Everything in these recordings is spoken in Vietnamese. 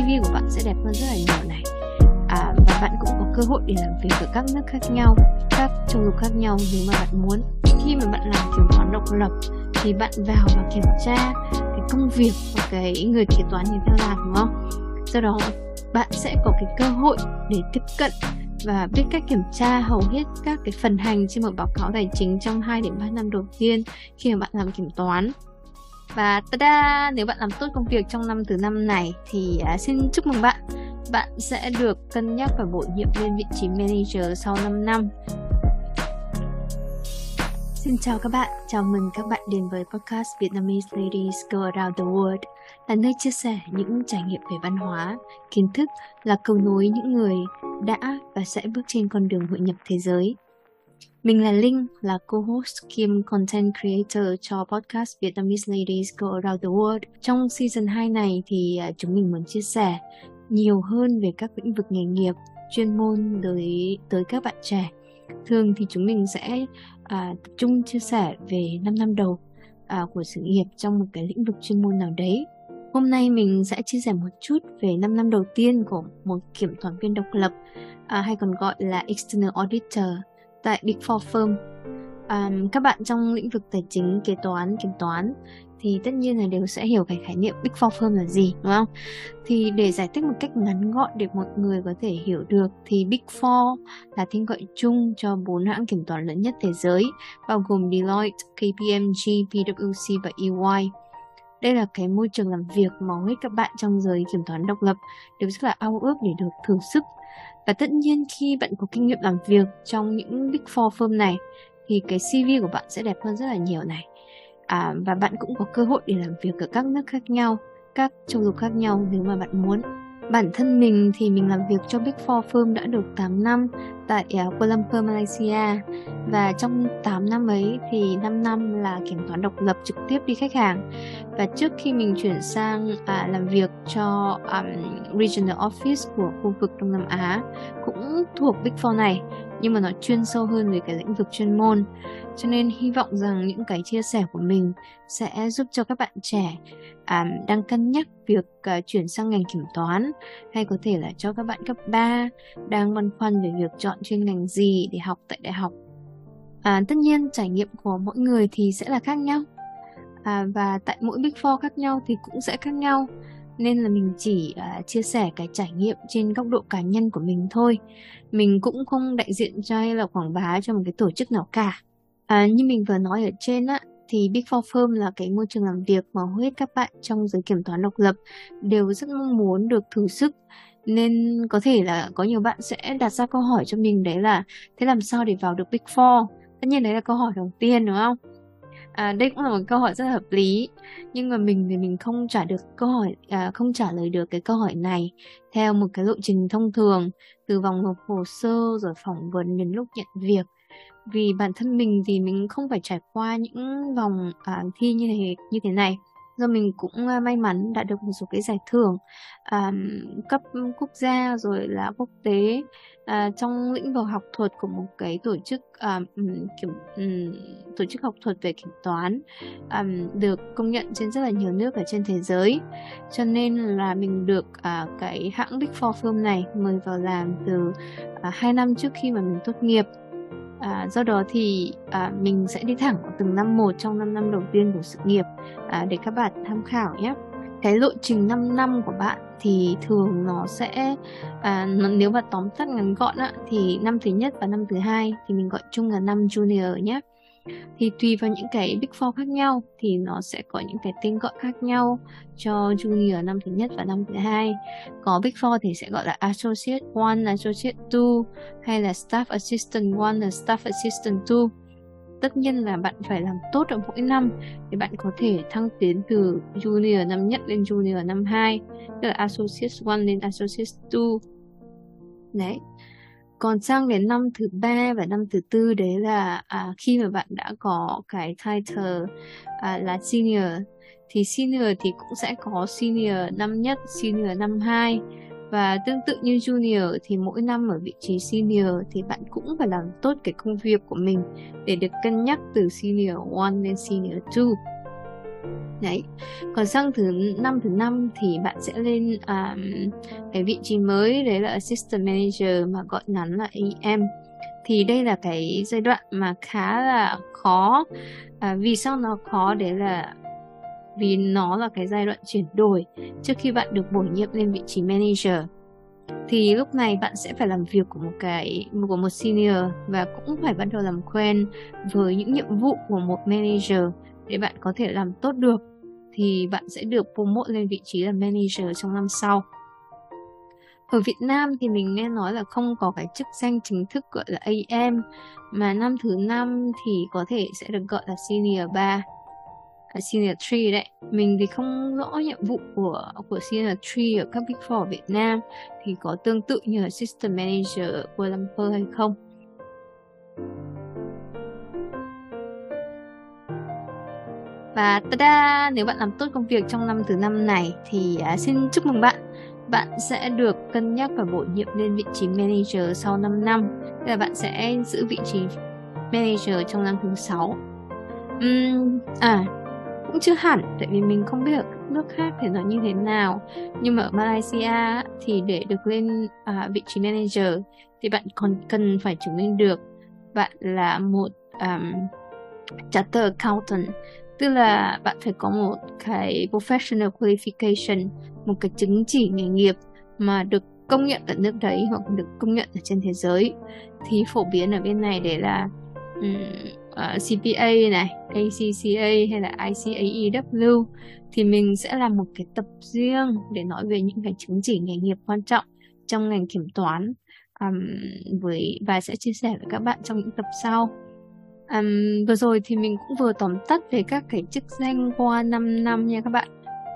CV của bạn sẽ đẹp hơn rất là nhiều này. À, và bạn cũng có cơ hội để làm việc ở các nước khác nhau các châu lục khác nhau nếu mà bạn muốn. Khi mà bạn làm kiểm toán độc lập thì bạn vào và kiểm tra cái công việc và cái người kế toán như thế làm đúng không? Do đó bạn sẽ có cái cơ hội để tiếp cận và biết cách kiểm tra hầu hết các cái phần hành trên một báo cáo tài chính trong 2 đến 3 năm đầu tiên khi mà bạn làm kiểm toán. Và tada, nếu bạn làm tốt công việc trong năm thứ năm này thì uh, xin chúc mừng bạn. Bạn sẽ được cân nhắc và bổ nhiệm lên vị trí manager sau 5 năm. Xin chào các bạn, chào mừng các bạn đến với podcast Vietnamese Ladies Go Around the World là nơi chia sẻ những trải nghiệm về văn hóa, kiến thức là cầu nối những người đã và sẽ bước trên con đường hội nhập thế giới. Mình là Linh, là co-host kiêm content creator cho podcast Vietnamese Ladies Go Around the World. Trong season 2 này thì à, chúng mình muốn chia sẻ nhiều hơn về các lĩnh vực nghề nghiệp, chuyên môn tới tới các bạn trẻ. Thường thì chúng mình sẽ à, tập trung chia sẻ về 5 năm đầu à, của sự nghiệp trong một cái lĩnh vực chuyên môn nào đấy Hôm nay mình sẽ chia sẻ một chút về 5 năm đầu tiên của một kiểm toán viên độc lập à, hay còn gọi là External Auditor tại Big Four Firm. um, các bạn trong lĩnh vực tài chính, kế toán, kiểm toán thì tất nhiên là đều sẽ hiểu cái khái niệm Big Four Firm là gì đúng không? Thì để giải thích một cách ngắn gọn để mọi người có thể hiểu được thì Big Four là tên gọi chung cho bốn hãng kiểm toán lớn nhất thế giới bao gồm Deloitte, KPMG, PwC và EY. Đây là cái môi trường làm việc mà hết các bạn trong giới kiểm toán độc lập đều rất là ao ước để được thử sức. Và tất nhiên khi bạn có kinh nghiệm làm việc trong những Big Four firm này thì cái CV của bạn sẽ đẹp hơn rất là nhiều này. À, và bạn cũng có cơ hội để làm việc ở các nước khác nhau, các châu lục khác nhau nếu mà bạn muốn. Bản thân mình thì mình làm việc cho Big Four Firm đã được 8 năm tại à, Kuala Lumpur, Malaysia. Và trong 8 năm ấy thì 5 năm là kiểm toán độc lập trực tiếp đi khách hàng. Và trước khi mình chuyển sang à, làm việc cho um, Regional Office của khu vực Đông Nam Á cũng thuộc Big Four này nhưng mà nó chuyên sâu hơn về cái lĩnh vực chuyên môn. Cho nên hy vọng rằng những cái chia sẻ của mình sẽ giúp cho các bạn trẻ à, đang cân nhắc việc à, chuyển sang ngành kiểm toán hay có thể là cho các bạn cấp 3 đang băn khoăn về việc chọn chuyên ngành gì để học tại đại học. À, tất nhiên trải nghiệm của mỗi người thì sẽ là khác nhau. À, và tại mỗi big four khác nhau thì cũng sẽ khác nhau nên là mình chỉ uh, chia sẻ cái trải nghiệm trên góc độ cá nhân của mình thôi. Mình cũng không đại diện cho hay là quảng bá cho một cái tổ chức nào cả. À, như mình vừa nói ở trên á thì Big Four Firm là cái môi trường làm việc mà hầu hết các bạn trong giới kiểm toán độc lập đều rất mong muốn được thử sức. Nên có thể là có nhiều bạn sẽ đặt ra câu hỏi cho mình đấy là thế làm sao để vào được Big Four? Tất nhiên đấy là câu hỏi đầu tiên đúng không? À, đây cũng là một câu hỏi rất là hợp lý. Nhưng mà mình thì mình không trả được câu hỏi à, không trả lời được cái câu hỏi này. Theo một cái lộ trình thông thường từ vòng nộp hồ sơ rồi phỏng vấn đến lúc nhận việc. Vì bản thân mình thì mình không phải trải qua những vòng à, thi như thế như thế này do mình cũng may mắn đã được một số cái giải thưởng um, cấp quốc gia rồi là quốc tế uh, trong lĩnh vực học thuật của một cái tổ chức um, kiểm um, tổ chức học thuật về kiểm toán um, được công nhận trên rất là nhiều nước ở trên thế giới. Cho nên là mình được uh, cái hãng Big Four Firm này mời vào làm từ à, uh, 2 năm trước khi mà mình tốt nghiệp. À, do đó thì à, mình sẽ đi thẳng vào từng năm một trong 5 năm đầu tiên của sự nghiệp à, để các bạn tham khảo nhé. Cái lộ trình 5 năm của bạn thì thường nó sẽ à, nếu mà tóm tắt ngắn gọn á, thì năm thứ nhất và năm thứ hai thì mình gọi chung là năm junior nhé thì tùy vào những cái big four khác nhau thì nó sẽ có những cái tên gọi khác nhau cho junior năm thứ nhất và năm thứ hai. Có big four thì sẽ gọi là associate one, associate two hay là staff assistant one là staff assistant two. Tất nhiên là bạn phải làm tốt ở mỗi năm để bạn có thể thăng tiến từ junior năm nhất lên junior năm hai, tức là associate one lên associate two. Đấy còn sang đến năm thứ ba và năm thứ tư đấy là à, khi mà bạn đã có cái title à, là senior thì senior thì cũng sẽ có senior năm nhất senior năm hai. Và tương tự như junior thì mỗi năm ở vị trí senior thì bạn cũng phải làm tốt cái công việc của mình để được cân nhắc từ senior one lên senior two đấy. Còn sang thứ năm thứ năm thì bạn sẽ lên um, cái vị trí mới đấy là assistant manager mà gọi ngắn là AM thì đây là cái giai đoạn mà khá là khó à, vì sao nó khó? Đấy là vì nó là cái giai đoạn chuyển đổi trước khi bạn được bổ nhiệm lên vị trí manager. Thì lúc này bạn sẽ phải làm việc của một cái của một senior và cũng phải bắt đầu làm quen với những nhiệm vụ của một manager để bạn có thể làm tốt được thì bạn sẽ được promote lên vị trí là manager trong năm sau. Ở Việt Nam thì mình nghe nói là không có cái chức danh chính thức gọi là AM mà năm thứ năm thì có thể sẽ được gọi là senior 3 à, senior 3 đấy. Mình thì không rõ nhiệm vụ của của senior 3 ở các big four Việt Nam thì có tương tự như là system manager ở Kuala Lumpur hay không. Và tada, nếu bạn làm tốt công việc trong năm thứ năm này thì à, xin chúc mừng bạn. Bạn sẽ được cân nhắc và bổ nhiệm lên vị trí manager sau 5 năm. Tức là bạn sẽ giữ vị trí manager trong năm thứ 6. Uhm, à, cũng chưa hẳn tại vì mình không biết ở các nước khác thì nó như thế nào nhưng mà ở Malaysia thì để được lên à, vị trí manager thì bạn còn cần phải chứng minh được bạn là một um, charter accountant tức là bạn phải có một cái professional qualification một cái chứng chỉ nghề nghiệp mà được công nhận ở nước đấy hoặc được công nhận ở trên thế giới thì phổ biến ở bên này để là um, uh, ờ, CPA này, ACCA hay là ICAEW thì mình sẽ làm một cái tập riêng để nói về những cái chứng chỉ nghề nghiệp quan trọng trong ngành kiểm toán um, với và sẽ chia sẻ với các bạn trong những tập sau. Um, vừa rồi thì mình cũng vừa tóm tắt về các cái chức danh qua 5 năm nha các bạn.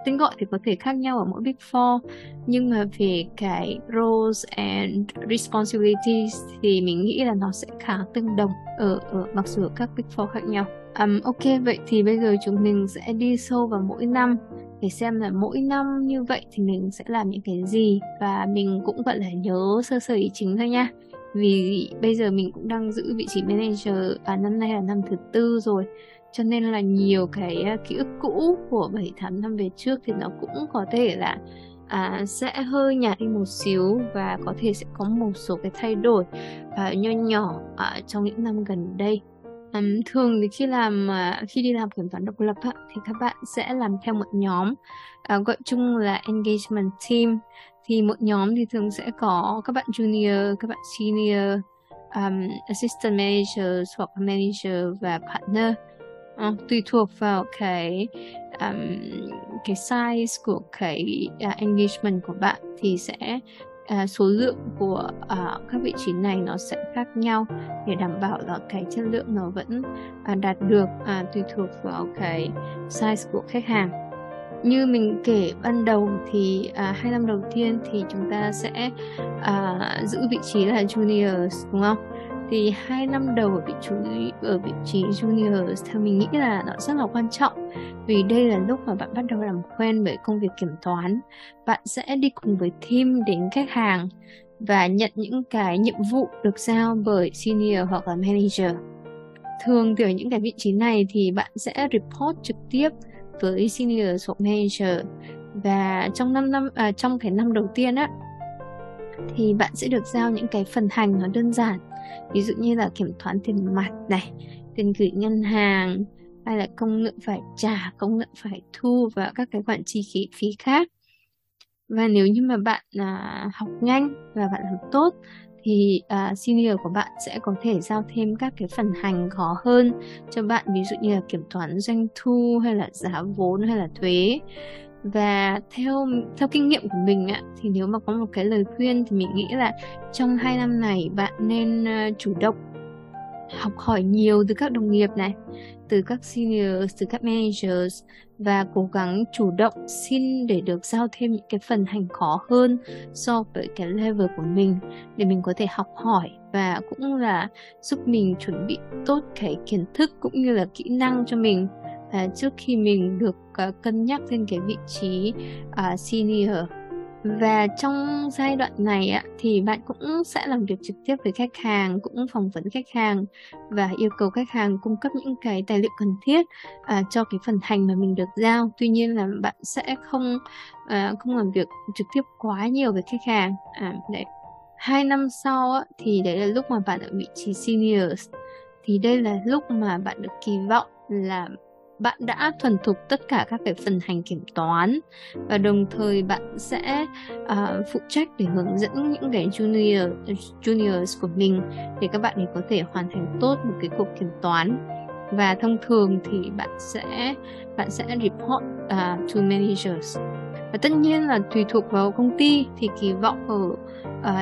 Tên gọi thì có thể khác nhau ở mỗi Big Four nhưng mà về cái roles and responsibilities thì mình nghĩ là nó sẽ khá tương đồng ở, ở mặc dù ở các Big Four khác nhau. Um, ok, vậy thì bây giờ chúng mình sẽ đi sâu vào mỗi năm để xem là mỗi năm như vậy thì mình sẽ làm những cái gì và mình cũng gọi là nhớ sơ sơ ý chính thôi nha vì bây giờ mình cũng đang giữ vị trí manager và năm nay là năm thứ tư rồi. Cho nên là nhiều cái à, ký ức cũ của 7 tháng năm về trước thì nó cũng có thể là à, sẽ hơi nhạt đi một xíu và có thể sẽ có một số cái thay đổi và nho nhỏ à, trong những năm gần đây. Um, thường thì khi làm uh, khi đi làm kiểm toán độc lập uh, thì các bạn sẽ làm theo một nhóm uh, gọi chung là engagement team. Thì một nhóm thì thường sẽ có các bạn junior, các bạn senior, um, assistant manager hoặc manager và partner. Uh, tùy thuộc vào cái um, cái size của cái uh, engagement của bạn thì sẽ à, số lượng của à, các vị trí này nó sẽ khác nhau để đảm bảo là cái chất lượng nó vẫn à, đạt được à, tùy thuộc vào cái size của khách hàng. Như mình kể ban đầu thì à, hai năm đầu tiên thì chúng ta sẽ à, giữ vị trí là juniors đúng không? Thì hai năm đầu ở vị trí ở vị trí junior theo mình nghĩ là nó rất là quan trọng. Vì đây là lúc mà bạn bắt đầu làm quen với công việc kiểm toán. Bạn sẽ đi cùng với team đến khách hàng và nhận những cái nhiệm vụ được giao bởi senior hoặc là manager. Thường thì ở những cái vị trí này thì bạn sẽ report trực tiếp với senior hoặc manager. Và trong năm năm à, trong cái năm đầu tiên á thì bạn sẽ được giao những cái phần hành nó đơn giản ví dụ như là kiểm toán tiền mặt này tiền gửi ngân hàng hay là công nợ phải trả công nợ phải thu và các cái khoản chi phí phí khác. Và nếu như mà bạn à, học nhanh và bạn làm tốt thì uh, senior của bạn sẽ có thể giao thêm các cái phần hành khó hơn cho bạn. Ví dụ như là kiểm toán doanh thu hay là giá vốn hay là thuế và theo theo kinh nghiệm của mình ạ, thì nếu mà có một cái lời khuyên thì mình nghĩ là trong hai năm này bạn nên ờ, chủ động học hỏi nhiều từ các đồng nghiệp này, từ các seniors, từ các managers và cố gắng chủ động xin để được giao thêm những cái phần hành khó hơn so với cái level của mình để mình có thể học hỏi và cũng là giúp mình chuẩn bị tốt cái kiến thức cũng như là kỹ năng cho mình à, trước khi mình được à, cân nhắc lên cái vị trí à, senior. Và trong giai đoạn này á, thì bạn cũng sẽ làm việc trực tiếp với khách hàng cũng phỏng vấn khách hàng và yêu cầu khách hàng cung cấp những cái tài liệu cần thiết à, cho cái phần hành mà mình được giao. Tuy nhiên là bạn sẽ không à, không làm việc trực tiếp quá nhiều với khách hàng. À, đấy. Hai năm sau á, thì đấy là lúc mà bạn ở vị trí senior thì đây là lúc mà bạn được kỳ vọng là bạn đã thuần thục tất cả các cái phần hành kiểm toán và đồng thời bạn sẽ uh, phụ trách để hướng dẫn những cái junior juniors của mình để các bạn ấy có thể hoàn thành tốt một cái cuộc kiểm toán. Và thông thường thì bạn sẽ bạn sẽ report uh, to managers. Và tất nhiên là tùy thuộc vào công ty thì kỳ vọng ở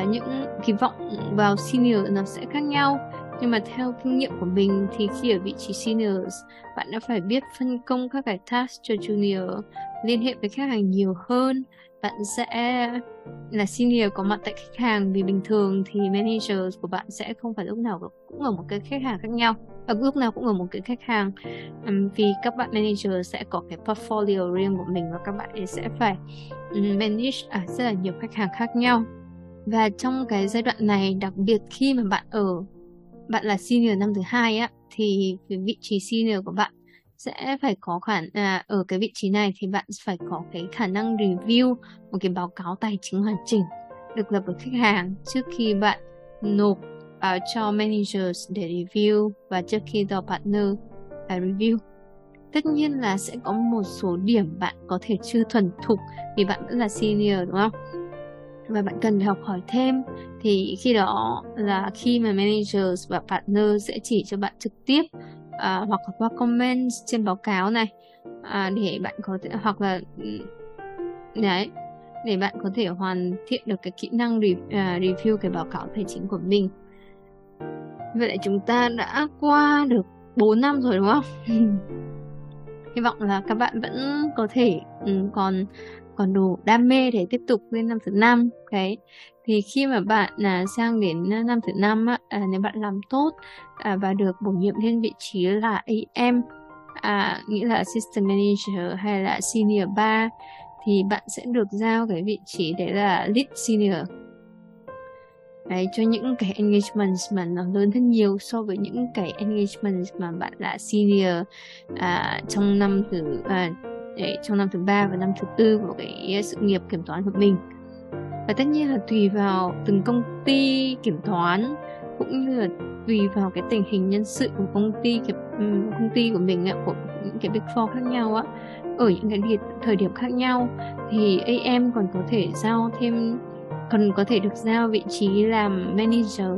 uh, những kỳ vọng vào senior nó sẽ khác nhau nhưng mà theo kinh nghiệm của mình thì khi ở vị trí seniors bạn đã phải biết phân công các cái task cho junior liên hệ với khách hàng nhiều hơn. Bạn sẽ là senior có mặt tại khách hàng vì bình thường thì manager của bạn sẽ không phải lúc nào cũng ở một cái khách hàng khác nhau và lúc nào cũng ở một cái khách hàng. Um, vì các bạn manager sẽ có cái portfolio riêng của mình và các bạn ấy sẽ phải um, manage à, rất là nhiều khách hàng khác nhau. Và trong cái giai đoạn này đặc biệt khi mà bạn ở bạn là senior năm thứ hai á thì cái vị trí senior của bạn sẽ phải có khả à, ở cái vị trí này thì bạn phải có cái khả năng review một cái báo cáo tài chính hoàn chỉnh được lập với khách hàng trước khi bạn nộp uh, cho managers để review và trước khi cho partner uh, review. Tất nhiên là sẽ có một số điểm bạn có thể chưa thuần thục vì bạn vẫn là senior đúng không? Và bạn cần học hỏi thêm. Thì khi đó là khi mà managers và partner sẽ chỉ cho bạn trực tiếp à, hoặc là qua comment trên báo cáo này à, để bạn có thể hoặc là ừ, đấy để bạn có thể hoàn thiện được cái kỹ năng re, uh, review cái báo cáo tài chính của mình. Vậy là chúng ta đã qua được 4 năm rồi đúng không? Hy vọng là các bạn vẫn có thể um, còn còn đủ đam mê để tiếp tục lên năm thứ năm cái thì khi mà bạn là sang đến à, năm thứ năm á, à, nếu bạn làm tốt à, và được bổ nhiệm lên vị trí là AM à, nghĩa là assistant manager hay là senior 3 thì bạn sẽ được giao cái vị trí đấy là lead senior đấy cho những cái engagement mà nó lớn hơn nhiều so với những cái engagement mà bạn là senior à, trong năm thứ à, để trong năm thứ ba và năm thứ tư của cái sự nghiệp kiểm toán của mình. Và tất nhiên là tùy vào từng công ty kiểm toán cũng như là tùy vào cái tình hình nhân sự của công ty kiểm ừ, công ty của mình của những cái big four khác nhau á ở những cái thời điểm khác nhau thì AM còn có thể giao thêm còn có thể được giao vị trí làm manager.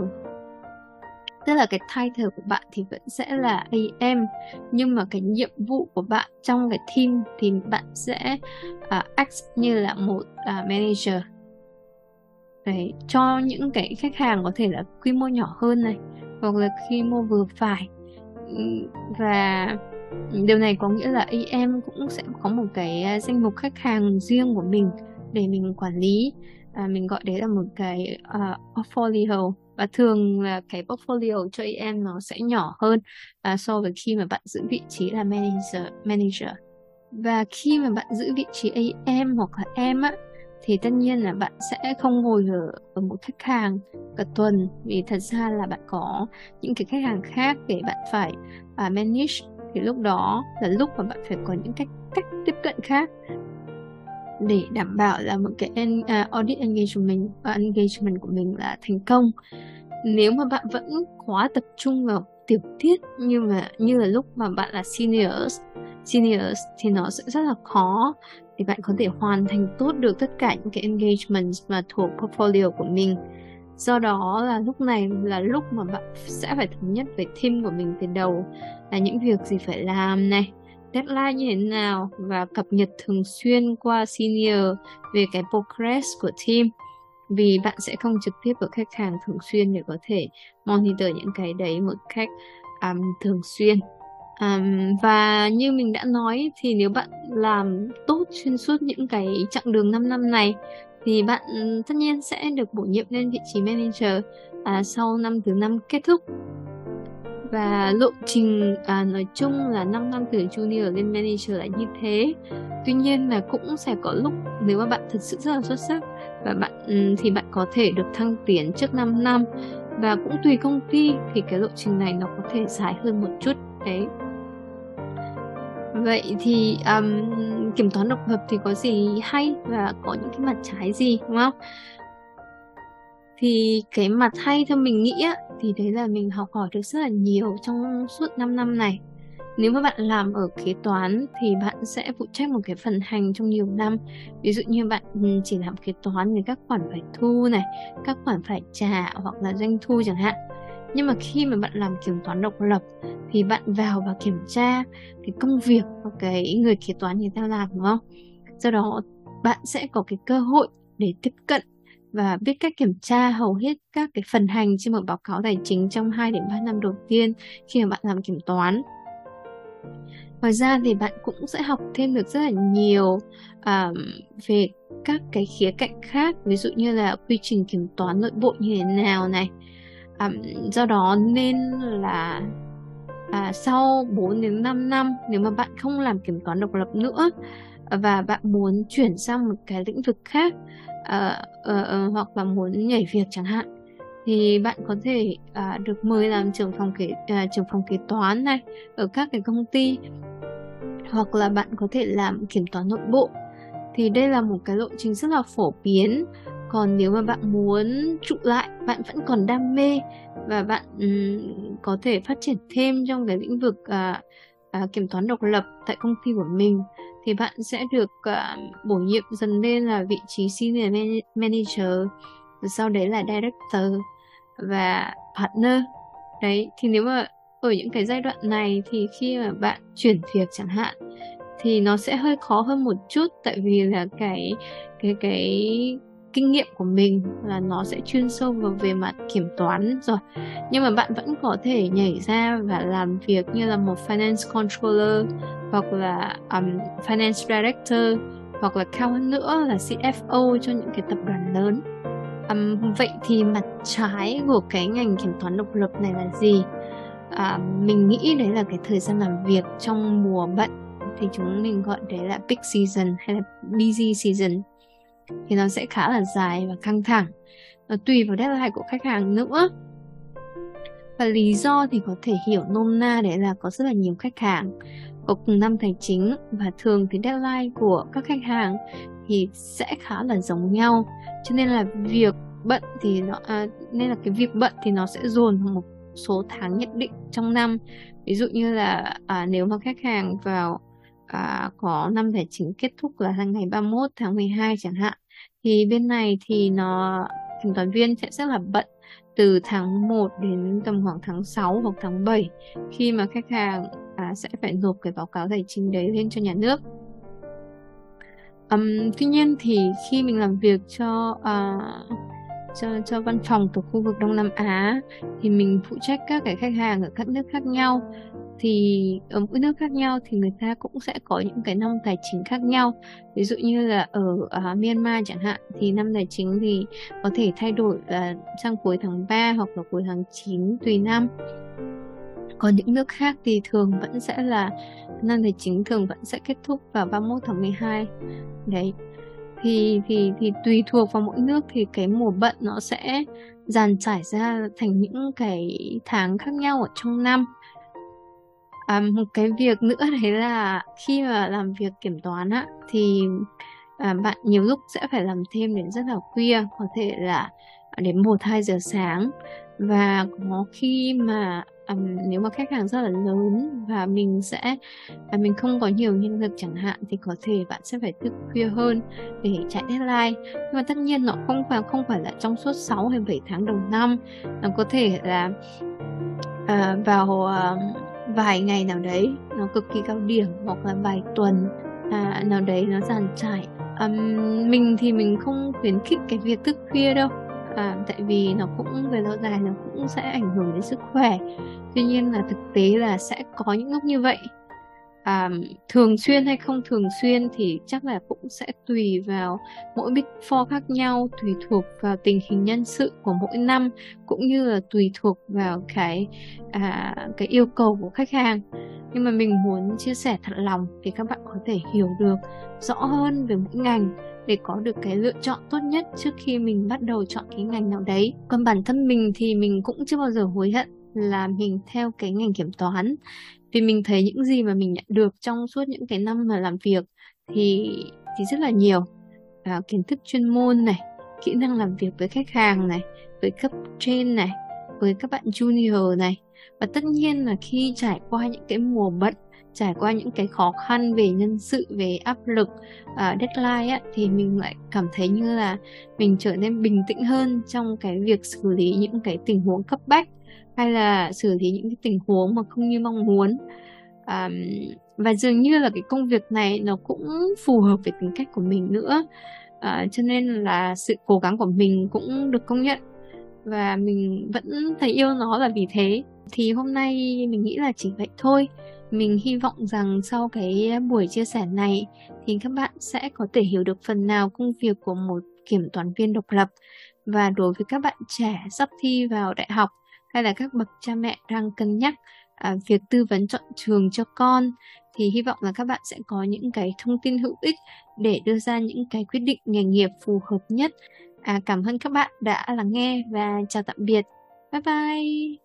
Tức là cái title của bạn thì vẫn sẽ là AM nhưng mà cái nhiệm vụ của bạn trong cái team thì bạn sẽ uh, act như là một uh, manager. Để cho những cái khách hàng có thể là quy mô nhỏ hơn này hoặc là quy mô vừa phải. Và điều này có nghĩa là AM cũng sẽ có một cái à, danh mục khách hàng riêng của mình để mình quản lý à, mình gọi đấy là một cái uh, portfolio. Và thường là cái portfolio cho em nó sẽ nhỏ hơn uh, so với khi mà bạn giữ vị trí là manager manager. Và khi mà bạn giữ vị trí AM hoặc là em á thì tất nhiên là bạn sẽ không ngồi ở, ở một khách hàng cả tuần. Vì thật ra là bạn có những cái khách hàng khác để bạn phải uh, manage. Thì lúc đó là lúc mà bạn phải có những cách cách tiếp cận khác để đảm bảo là một cái uh, audit engagement uh, engagement của mình là thành công. Nếu mà bạn vẫn quá tập trung vào tiểu tiết như mà như là lúc mà bạn là seniors seniors thì nó sẽ rất là khó để bạn có thể hoàn thành tốt được tất cả những cái engagement mà thuộc portfolio của mình. Do đó là lúc này là lúc mà bạn sẽ phải thống nhất với team của mình từ đầu là những việc gì phải làm này deadline như thế nào và cập nhật thường xuyên qua senior về cái progress của team. Vì bạn sẽ không trực tiếp với khách hàng thường xuyên để có thể monitor những cái đấy một cách um, thường xuyên. Um, và như mình đã nói thì nếu bạn làm tốt xuyên suốt những cái chặng đường 5 năm này thì bạn ừ, tất nhiên sẽ được bổ nhiệm lên vị trí manager à, sau năm thứ năm kết thúc và lộ trình à, nói chung là 5 năm từ junior lên manager là như thế. Tuy nhiên là cũng sẽ có lúc nếu mà bạn thật sự rất là xuất sắc và bạn ừ, thì bạn có thể được thăng tiến trước 5 năm. Và cũng tùy công ty thì cái lộ trình này nó có thể dài hơn một chút đấy. Vậy thì um, kiểm toán độc lập thì có gì hay và có những cái mặt trái gì đúng không? Thì cái mặt hay theo mình nghĩ á, thì đấy là mình học hỏi được rất là nhiều trong suốt 5 năm này. Nếu mà bạn làm ở kế toán thì bạn sẽ phụ trách một cái phần hành trong nhiều năm. Ví dụ như bạn ừ, chỉ làm kế toán thì các khoản phải thu này các khoản phải trả hoặc là doanh thu chẳng hạn. Nhưng mà khi mà bạn làm kiểm toán độc lập thì bạn vào và kiểm tra cái công việc và cái người kế toán người ta làm đúng không? Do đó bạn sẽ có cái cơ hội để tiếp cận và biết cách kiểm tra hầu hết các cái phần hành trên một báo cáo tài chính trong 2 đến 3 năm đầu tiên khi mà bạn làm kiểm toán. Ngoài ra thì bạn cũng sẽ học thêm được rất là nhiều um, về các cái khía cạnh khác, ví dụ như là quy trình kiểm toán nội bộ như thế nào này. Um, do đó nên là à, sau 4 đến 5 năm nếu mà bạn không làm kiểm toán độc lập nữa và bạn muốn chuyển sang một cái lĩnh vực khác uh, uh, hoặc là muốn nhảy việc chẳng hạn. Thì bạn có thể uh, được mời làm trưởng phòng kế uh, trưởng phòng kế toán này ở các cái công ty. Hoặc là bạn có thể làm kiểm toán nội bộ. Thì đây là một cái lộ trình rất là phổ biến. Còn nếu mà bạn muốn trụ lại bạn vẫn còn đam mê và bạn um, có thể phát triển thêm trong cái lĩnh vực uh, uh, kiểm toán độc lập tại công ty của mình thì bạn sẽ được uh, bổ nhiệm dần lên là vị trí senior manager rồi sau đấy là director và partner. Đấy thì nếu mà ở những cái giai đoạn này thì khi mà bạn chuyển việc chẳng hạn thì nó sẽ hơi khó hơn một chút tại vì là cái cái cái kinh nghiệm của mình là nó sẽ chuyên sâu vào về mặt kiểm toán rồi. Nhưng mà bạn vẫn có thể nhảy ra và làm việc như là một finance controller hoặc là um, finance director hoặc là cao hơn nữa là CFO cho những cái tập đoàn lớn. Um, vậy thì mặt trái của cái ngành kiểm toán độc lập này là gì? À, mình nghĩ đấy là cái thời gian làm việc trong mùa bận thì chúng mình gọi đấy là peak season hay là busy season. Thì nó sẽ khá là dài và căng thẳng. Nó tùy vào deadline của khách hàng nữa. Và lý do thì có thể hiểu nôm na đấy là có rất là nhiều khách hàng có cùng năm tài chính và thường thì deadline của các khách hàng thì sẽ khá là giống nhau. Cho nên là việc bận thì nó à, nên là cái việc bận thì nó sẽ dồn vào một số tháng nhất định trong năm. Ví dụ như là à, nếu mà khách hàng vào à, có năm tài chính kết thúc là ngày 31 tháng 12 chẳng hạn thì bên này thì nó kiểm toán viên sẽ rất là bận từ tháng 1 đến tầm khoảng tháng 6 hoặc tháng 7 khi mà khách hàng à, sẽ phải nộp cái báo cáo tài chính đấy lên cho nhà nước. Um, tuy nhiên thì khi mình làm việc cho uh, cho cho văn phòng thuộc khu vực Đông Nam Á thì mình phụ trách các cái khách hàng ở các nước khác nhau. Thì ở mỗi nước khác nhau thì người ta cũng sẽ có những cái năm tài chính khác nhau. Ví dụ như là ở uh, Myanmar chẳng hạn thì năm tài chính thì có thể thay đổi là sang cuối tháng 3 hoặc là cuối tháng 9 tùy năm còn những nước khác thì thường vẫn sẽ là năm tài chính thường vẫn sẽ kết thúc vào 31 tháng 12 đấy. Thì thì thì tùy thuộc vào mỗi nước thì cái mùa bận nó sẽ dàn trải ra thành những cái tháng khác nhau ở trong năm. À, một cái việc nữa đấy là khi mà làm việc kiểm toán á thì à, bạn nhiều lúc sẽ phải làm thêm đến rất là khuya có thể là đến một hai giờ sáng. Và có khi mà um, nếu mà khách hàng rất là lớn và mình sẽ và mình không có nhiều nhân lực chẳng hạn thì có thể bạn sẽ phải thức khuya hơn để chạy deadline. Nhưng mà tất nhiên nó không phải không phải là trong suốt 6 hay 7 tháng đầu năm. Nó có thể là uh, vào uh, vài ngày nào đấy nó cực kỳ cao điểm hoặc là vài tuần à, nào đấy nó dàn trải. Um, mình thì mình không khuyến khích cái việc thức khuya đâu à, tại vì nó cũng về lâu dài nó cũng sẽ ảnh hưởng đến sức khỏe. Tuy nhiên là thực tế là sẽ có những lúc như vậy à, thường xuyên hay không thường xuyên thì chắc là cũng sẽ tùy vào mỗi big four khác nhau tùy thuộc vào tình hình nhân sự của mỗi năm cũng như là tùy thuộc vào cái à, cái yêu cầu của khách hàng. Nhưng mà mình muốn chia sẻ thật lòng để các bạn có thể hiểu được rõ hơn về mỗi ngành để có được cái lựa chọn tốt nhất trước khi mình bắt đầu chọn cái ngành nào đấy. Còn bản thân mình thì mình cũng chưa bao giờ hối hận là mình theo cái ngành kiểm toán vì mình thấy những gì mà mình nhận được trong suốt những cái năm mà làm việc thì thì rất là nhiều. À, kiến thức chuyên môn này kỹ năng làm việc với khách hàng này với cấp trên này với các bạn junior này. Và tất nhiên là khi trải qua những cái mùa bận trải qua những cái khó khăn về nhân sự về áp lực uh, deadline á, thì mình lại cảm thấy như là mình trở nên bình tĩnh hơn trong cái việc xử lý những cái tình huống cấp bách hay là xử lý những cái tình huống mà không như mong muốn. Um, và dường như là cái công việc này nó cũng phù hợp với tính cách của mình nữa. Uh, cho nên là sự cố gắng của mình cũng được công nhận và mình vẫn thấy yêu nó là vì thế. Thì hôm nay mình nghĩ là chỉ vậy thôi. Mình hy vọng rằng sau cái buổi chia sẻ này thì các bạn sẽ có thể hiểu được phần nào công việc của một kiểm toán viên độc lập và đối với các bạn trẻ sắp thi vào đại học hay là các bậc cha mẹ đang cân nhắc à, việc tư vấn chọn trường cho con thì hy vọng là các bạn sẽ có những cái thông tin hữu ích để đưa ra những cái quyết định nghề nghiệp phù hợp nhất. À, cảm ơn các bạn đã lắng nghe và chào tạm biệt. Bye bye.